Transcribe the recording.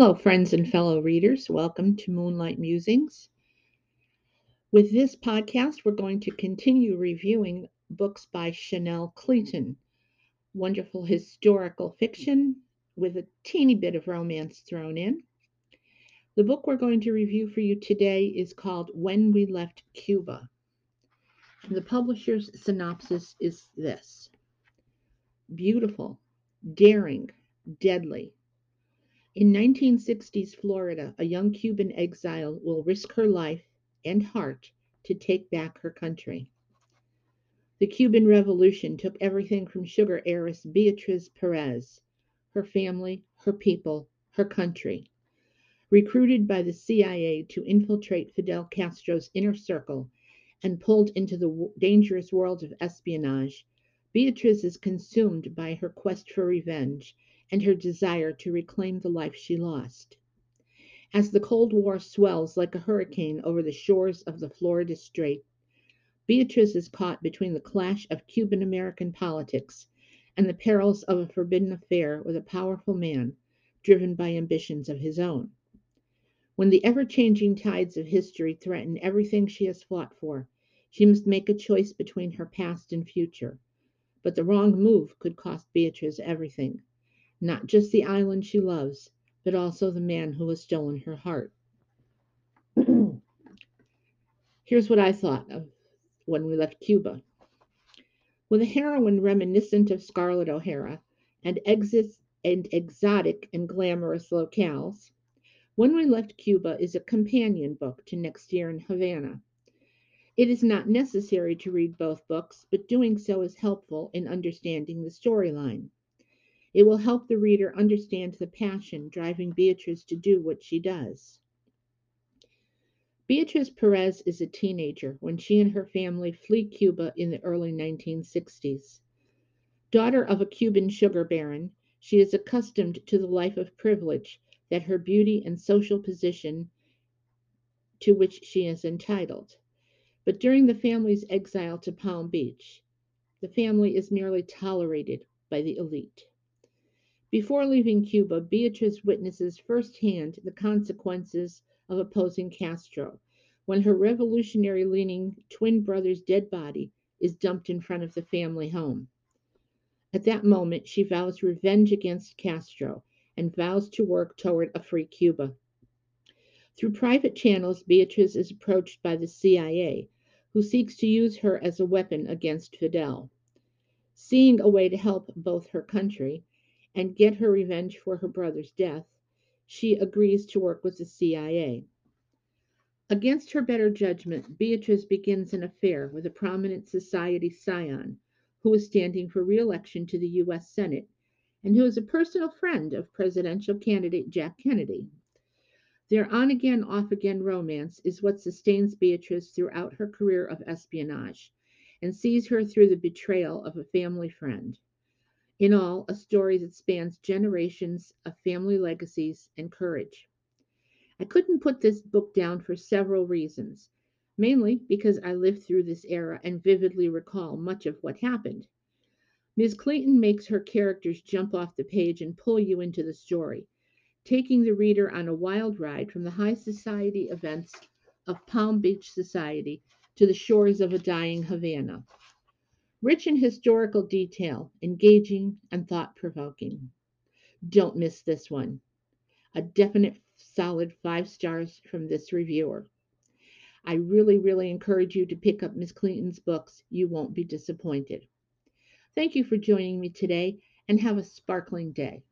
Hello, friends and fellow readers. Welcome to Moonlight Musings. With this podcast, we're going to continue reviewing books by Chanel Cleeton. Wonderful historical fiction with a teeny bit of romance thrown in. The book we're going to review for you today is called When We Left Cuba. The publisher's synopsis is this Beautiful, daring, deadly in 1960s Florida, a young Cuban exile will risk her life and heart to take back her country. The Cuban Revolution took everything from sugar heiress Beatriz Perez, her family, her people, her country. Recruited by the CIA to infiltrate Fidel Castro's inner circle and pulled into the dangerous world of espionage, Beatriz is consumed by her quest for revenge and her desire to reclaim the life she lost. As the Cold War swells like a hurricane over the shores of the Florida Strait, Beatrice is caught between the clash of Cuban American politics and the perils of a forbidden affair with a powerful man driven by ambitions of his own. When the ever changing tides of history threaten everything she has fought for, she must make a choice between her past and future. But the wrong move could cost Beatrice everything not just the island she loves, but also the man who has stolen her heart. Here's what I thought of when we left Cuba. With a heroine reminiscent of Scarlett O'Hara and exits and exotic and glamorous locales, When We Left Cuba is a companion book to Next Year in Havana. It is not necessary to read both books, but doing so is helpful in understanding the storyline. It will help the reader understand the passion driving Beatriz to do what she does. Beatriz Perez is a teenager when she and her family flee Cuba in the early 1960s. Daughter of a Cuban sugar baron, she is accustomed to the life of privilege that her beauty and social position to which she is entitled. But during the family's exile to Palm Beach, the family is merely tolerated by the elite. Before leaving Cuba, Beatriz witnesses firsthand the consequences of opposing Castro when her revolutionary leaning twin brother's dead body is dumped in front of the family home. At that moment, she vows revenge against Castro and vows to work toward a free Cuba. Through private channels, Beatriz is approached by the CIA, who seeks to use her as a weapon against Fidel. Seeing a way to help both her country and get her revenge for her brother's death, she agrees to work with the CIA. Against her better judgment, Beatrice begins an affair with a prominent society scion who is standing for re-election to the U.S. Senate and who is a personal friend of presidential candidate Jack Kennedy. Their on again, off again romance is what sustains Beatrice throughout her career of espionage and sees her through the betrayal of a family friend. In all, a story that spans generations of family legacies and courage. I couldn't put this book down for several reasons, mainly because I lived through this era and vividly recall much of what happened. Ms. Cleeton makes her characters jump off the page and pull you into the story, taking the reader on a wild ride from the high society events of Palm Beach society to the shores of a dying Havana. Rich in historical detail, engaging, and thought provoking. Don't miss this one. A definite solid five stars from this reviewer. I really, really encourage you to pick up Miss Cleeton's books. You won't be disappointed. Thank you for joining me today and have a sparkling day.